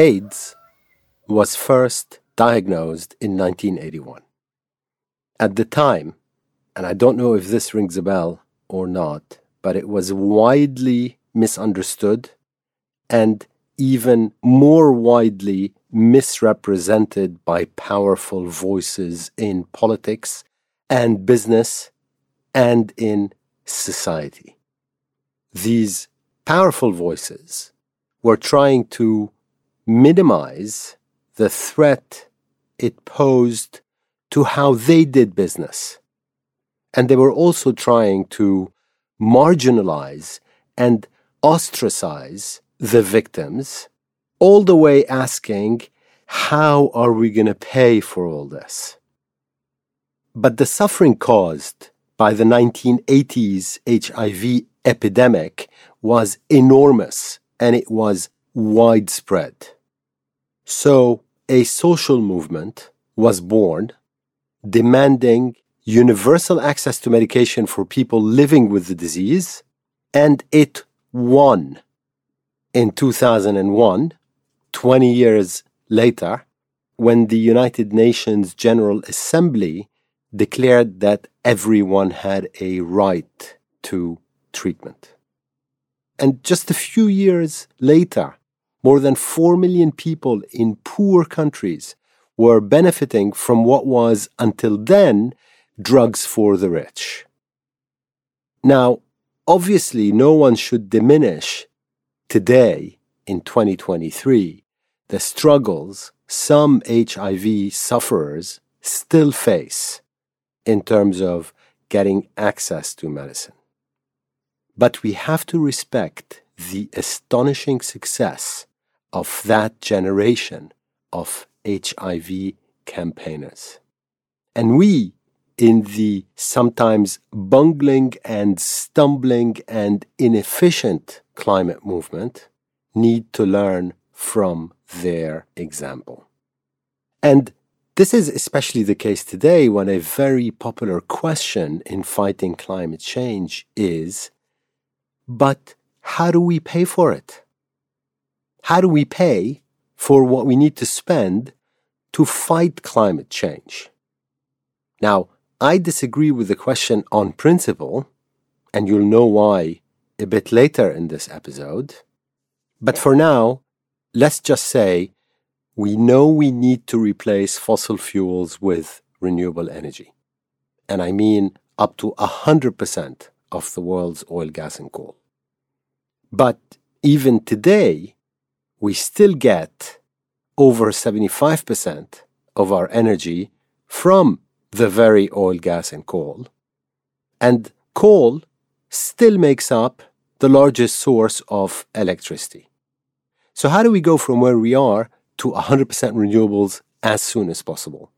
AIDS was first diagnosed in 1981. At the time, and I don't know if this rings a bell or not, but it was widely misunderstood and even more widely misrepresented by powerful voices in politics and business and in society. These powerful voices were trying to minimize the threat it posed to how they did business. And they were also trying to marginalize and ostracize the victims, all the way asking, How are we going to pay for all this? But the suffering caused by the 1980s HIV epidemic was enormous and it was widespread. So, a social movement was born demanding universal access to medication for people living with the disease, and it won in 2001, 20 years later, when the United Nations General Assembly declared that everyone had a right to treatment. And just a few years later, more than 4 million people in poor countries were benefiting from what was, until then, drugs for the rich. Now, obviously, no one should diminish today, in 2023, the struggles some HIV sufferers still face in terms of getting access to medicine. But we have to respect the astonishing success of that generation of HIV campaigners. And we, in the sometimes bungling and stumbling and inefficient climate movement, need to learn from their example. And this is especially the case today when a very popular question in fighting climate change is but how do we pay for it? How do we pay for what we need to spend to fight climate change? Now, I disagree with the question on principle, and you'll know why a bit later in this episode. But for now, let's just say we know we need to replace fossil fuels with renewable energy. And I mean up to 100% of the world's oil, gas, and coal. But even today, we still get over 75% of our energy from the very oil, gas, and coal. And coal still makes up the largest source of electricity. So, how do we go from where we are to 100% renewables as soon as possible?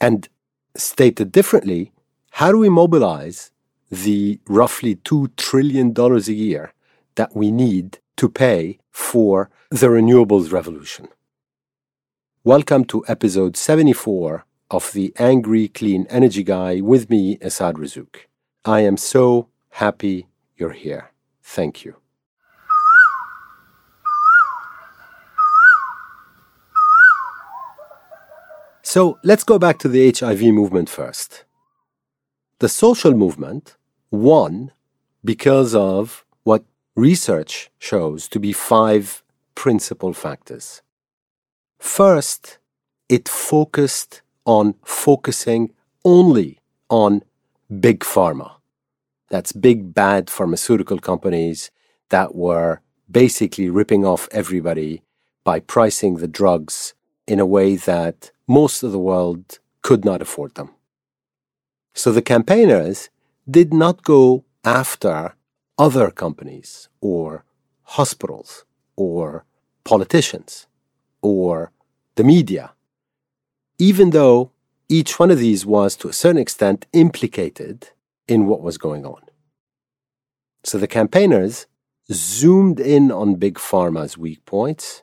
And stated differently, how do we mobilize the roughly $2 trillion a year that we need to pay for the renewables revolution. Welcome to episode 74 of the Angry Clean Energy Guy with me, Assaad Razzouk. I am so happy you're here. Thank you. So let's go back to the HIV movement first. The social movement won because of research shows to be five principal factors. First, it focused on focusing only on big pharma. That's big bad pharmaceutical companies that were basically ripping off everybody by pricing the drugs in a way that most of the world could not afford them. So the campaigners did not go after other companies or hospitals or politicians or the media, even though each one of these was to a certain extent implicated in what was going on. So the campaigners zoomed in on Big Pharma's weak points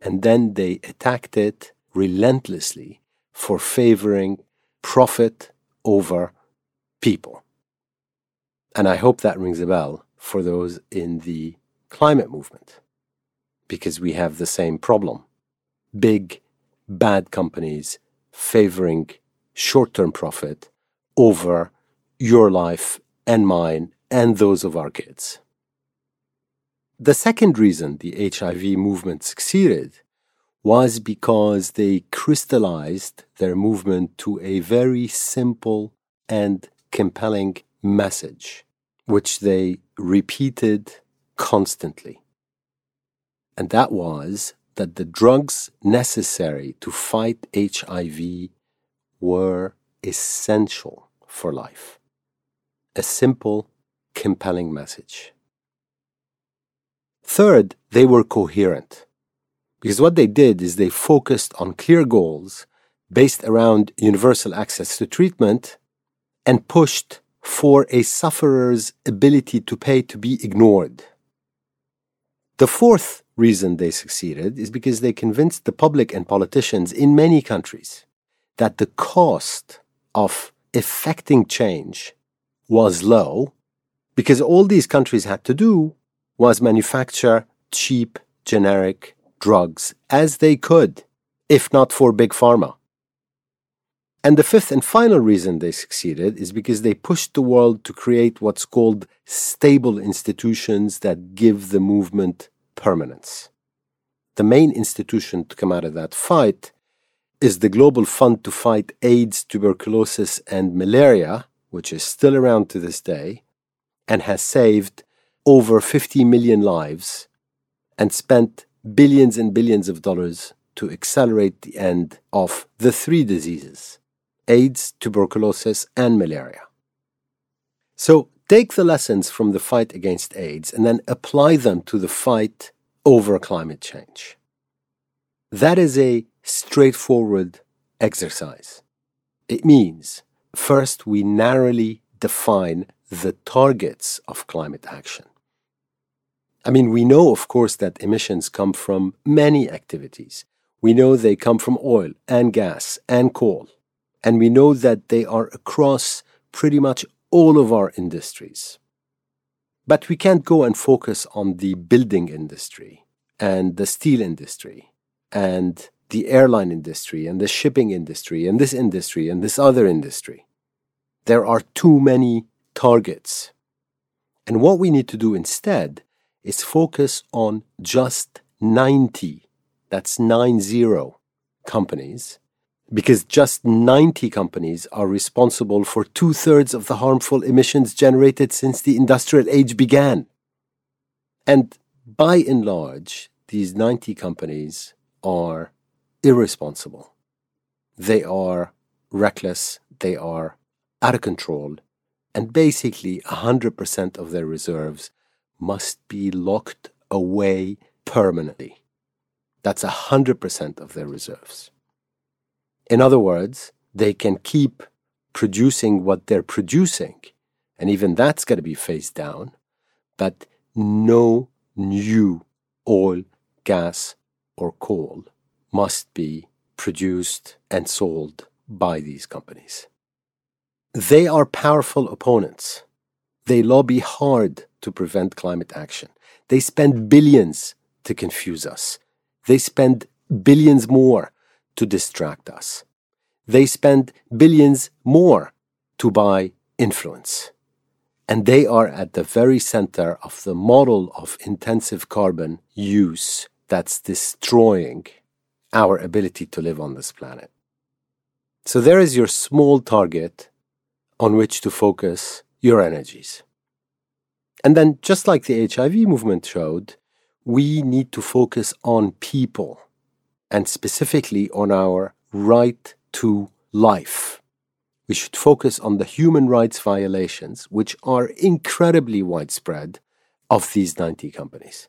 and then they attacked it relentlessly for favoring profit over people. And I hope that rings a bell for those in the climate movement. because we have the same problem. Big, bad companies favoring short term profit over your life and mine and those of our kids. The second reason the HIV movement succeeded was because they crystallized their movement to a very simple and compelling message, which they repeated constantly. And that was that the drugs necessary to fight HIV were essential for life. A simple, compelling message. Third, they were coherent. Because what they did is they focused on clear goals based around universal access to treatment and pushed for a sufferer's ability to pay to be ignored. The fourth reason they succeeded is because they convinced the public and politicians in many countries that the cost of effecting change was low because all these countries had to do was manufacture cheap, generic drugs as they could, if not for Big Pharma. And the fifth and final reason they succeeded is because they pushed the world to create what's called stable institutions that give the movement permanence. The main institution to come out of that fight is the Global Fund to Fight AIDS, Tuberculosis, and Malaria, which is still around to this day and has saved over 50 million lives and spent billions and billions of dollars to accelerate the end of the three diseases AIDS, tuberculosis, and malaria. So take the lessons from the fight against AIDS and then apply them to the fight over climate change. That is a straightforward exercise. It means first we narrowly define the targets of climate action. I mean, we know, of course, that emissions come from many activities. We know they come from oil and gas and coal. And we know that they are across pretty much all of our industries. But we can't go and focus on the building industry and the steel industry and the airline industry and the shipping industry and this industry and this other industry. There are too many targets. And what we need to do instead is focus on just 90, that's 90 companies, because just 90 companies are responsible for two thirds of the harmful emissions generated since the industrial age began. And by and large, these 90 companies are irresponsible. They are reckless, they are out of control, and basically 100% of their reserves must be locked away permanently. That's 100% of their reserves. In other words, they can keep producing what they're producing, and even that's got to be phased down, but no new oil, gas, or coal must be produced and sold by these companies. They are powerful opponents. They lobby hard to prevent climate action. They spend billions to confuse us. They spend billions more to distract us. They spend billions more to buy influence. And they are at the very center of the model of intensive carbon use that's destroying our ability to live on this planet. So there is your small target on which to focus your energies. And then, just like the HIV movement showed, we need to focus on people and specifically on our right to life. We should focus on the human rights violations, which are incredibly widespread, of these 90 companies.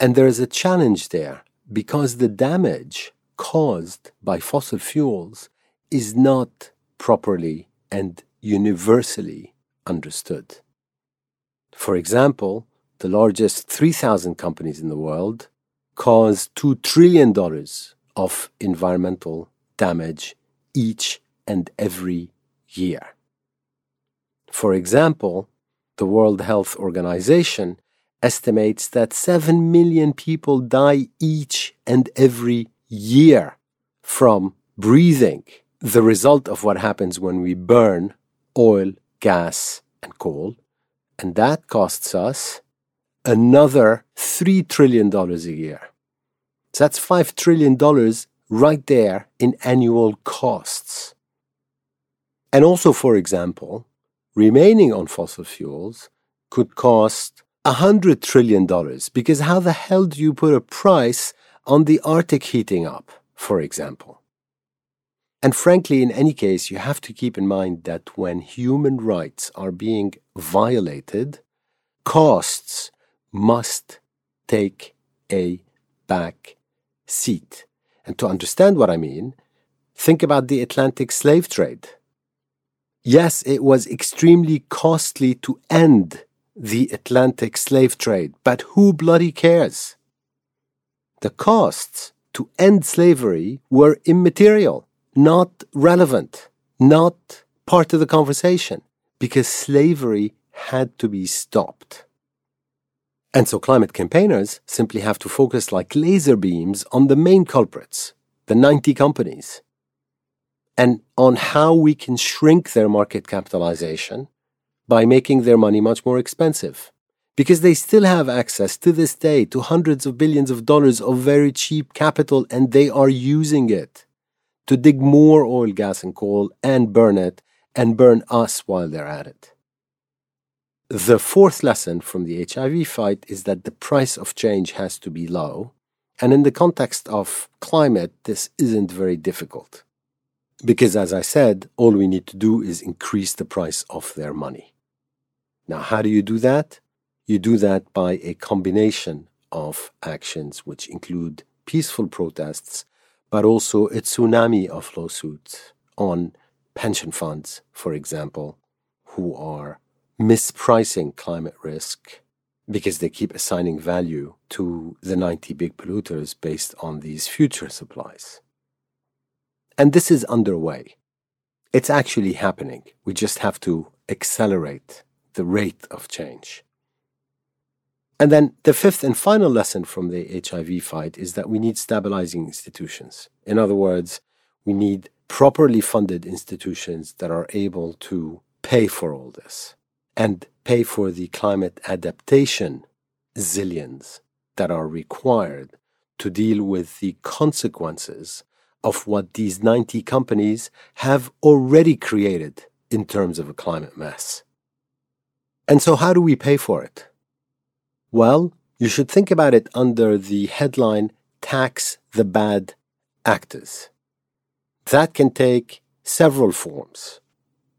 And there is a challenge there because the damage caused by fossil fuels is not properly and universally understood. For example, the largest 3,000 companies in the world cause $2 trillion of environmental damage each and every year. For example, the World Health Organization estimates that 7 million people die each and every year from breathing the result of what happens when we burn oil, gas, and coal. And that costs us another $3 trillion a year. So that's $5 trillion right there in annual costs. And also, for example, remaining on fossil fuels could cost $100 trillion because how the hell do you put a price on the Arctic heating up, for example? And frankly, in any case, you have to keep in mind that when human rights are being violated, costs must take a back seat. And to understand what I mean, think about the Atlantic slave trade. Yes, it was extremely costly to end the Atlantic slave trade, but who bloody cares? The costs to end slavery were immaterial not relevant, not part of the conversation, because slavery had to be stopped. And so climate campaigners simply have to focus like laser beams on the main culprits, the 90 companies, and on how we can shrink their market capitalization by making their money much more expensive. Because they still have access to this day to hundreds of billions of dollars of very cheap capital and they are using it to dig more oil, gas, and coal and burn it and burn us while they're at it. The fourth lesson from the HIV fight is that the price of change has to be low. And in the context of climate, this isn't very difficult. Because, as I said, all we need to do is increase the price of their money. Now, how do you do that? You do that by a combination of actions, which include peaceful protests but also a tsunami of lawsuits on pension funds, for example, who are mispricing climate risk because they keep assigning value to the 90 big polluters based on these future supplies. And this is underway. It's actually happening. We just have to accelerate the rate of change. And then the fifth and final lesson from the HIV fight is that we need stabilizing institutions. In other words, we need properly funded institutions that are able to pay for all this and pay for the climate adaptation zillions that are required to deal with the consequences of what these 90 companies have already created in terms of a climate mess. And so, how do we pay for it? Well, you should think about it under the headline Tax the Bad Actors. That can take several forms,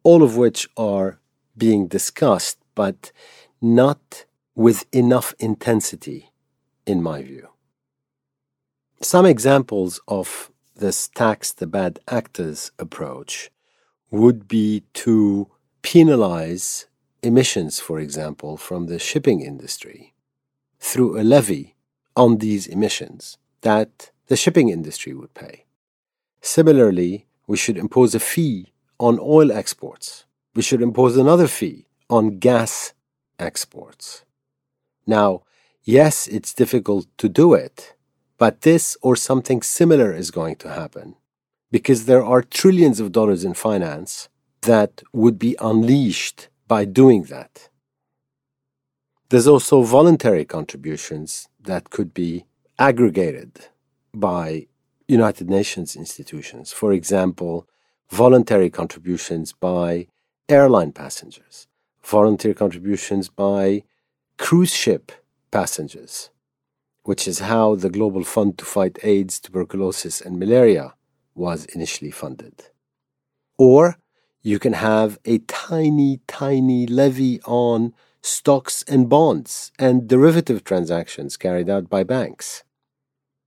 all of which are being discussed, but not with enough intensity, in my view. Some examples of this tax the bad actors approach would be to penalize emissions, for example, from the shipping industry through a levy on these emissions that the shipping industry would pay. Similarly, we should impose a fee on oil exports. We should impose another fee on gas exports. Now, yes, it's difficult to do it, but this or something similar is going to happen because there are trillions of dollars in finance that would be unleashed by doing that. There's also voluntary contributions that could be aggregated by United Nations institutions. For example, voluntary contributions by airline passengers, volunteer contributions by cruise ship passengers, which is how the Global Fund to Fight AIDS, Tuberculosis, and Malaria was initially funded. Or you can have a tiny, tiny levy on stocks and bonds and derivative transactions carried out by banks.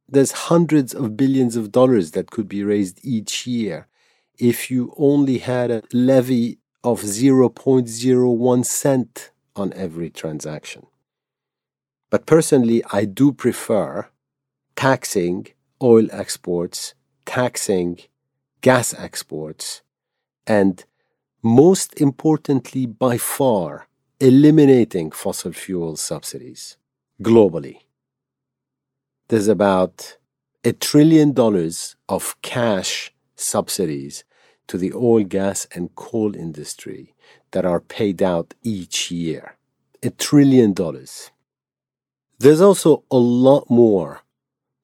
There's hundreds of billions of dollars that could be raised each year if you only had a levy of 0.01 cent on every transaction. But personally, I do prefer taxing oil exports, taxing gas exports, and most importantly, by far, eliminating fossil fuel subsidies. globally. There's about a trillion dollars of cash subsidies to the oil, gas, and coal industry that are paid out each year. A trillion dollars. There's also a lot more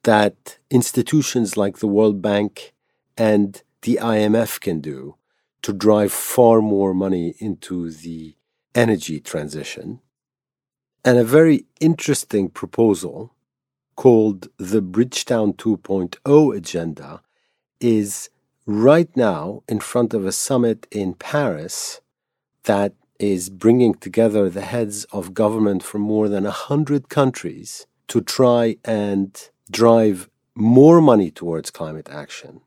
that institutions like the World Bank and the IMF can do to drive far more money into the energy transition. And a very interesting proposal called the Bridgetown 2.0 agenda is right now in front of a summit in Paris that is bringing together the heads of government from more than 100 countries to try and drive more money towards climate action.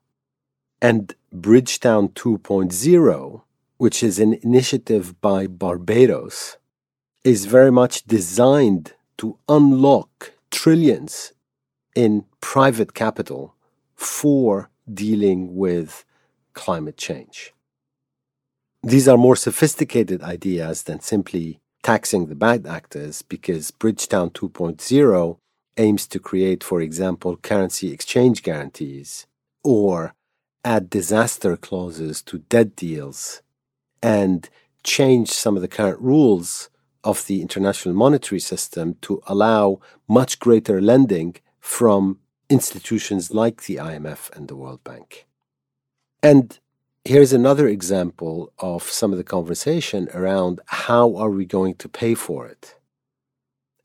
And Bridgetown 2.0, which is an initiative by Barbados, is very much designed to unlock trillions in private capital for dealing with climate change. These are more sophisticated ideas than simply taxing the bad actors because Bridgetown 2.0 aims to create, for example, currency exchange guarantees or add disaster clauses to debt deals and change some of the current rules of the international monetary system to allow much greater lending from institutions like the IMF and the World Bank. And here's another example of some of the conversation around how are we going to pay for it.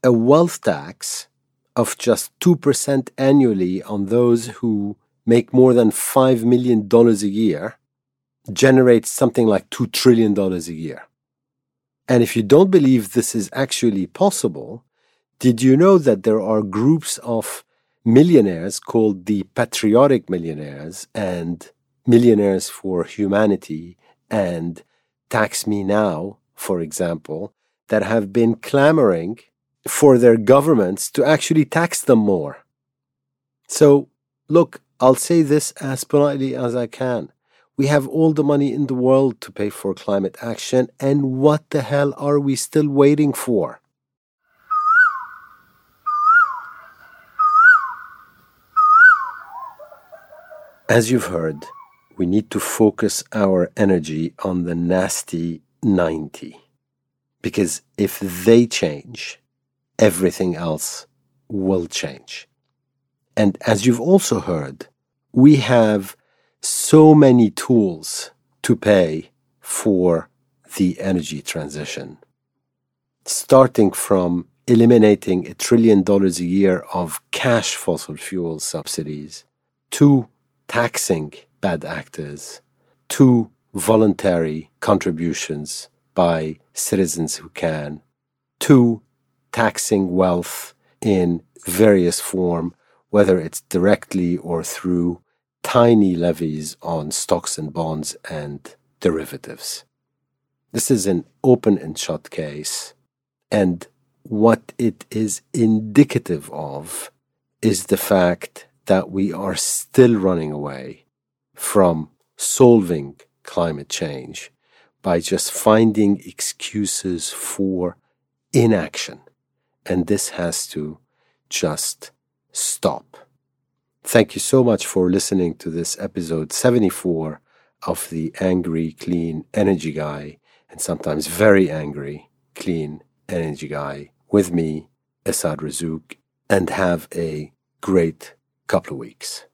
A wealth tax of just 2% annually on those who make more than $5 million a year generates something like $2 trillion a year. And if you don't believe this is actually possible, did you know that there are groups of millionaires called the patriotic millionaires and millionaires for humanity and tax me now, for example, that have been clamoring for their governments to actually tax them more. So, look, I'll say this as politely as I can. We have all the money in the world to pay for climate action, and what the hell are we still waiting for? As you've heard, we need to focus our energy on the nasty 90. Because if they change, everything else will change. And as you've also heard, we have so many tools to pay for the energy transition. Starting from eliminating a trillion dollars a year of cash fossil fuel subsidies to taxing bad actors to voluntary contributions by citizens who can to taxing wealth in various form, whether it's directly or through tiny levies on stocks and bonds and derivatives. This is an open and shut case, and what it is indicative of is the fact that we are still running away from solving climate change by just finding excuses for inaction. And this has to just stop. Thank you so much for listening to this episode 74 of the Angry Clean Energy Guy, and sometimes very angry clean energy guy with me, Assaad Razzouk, and have a great couple of weeks.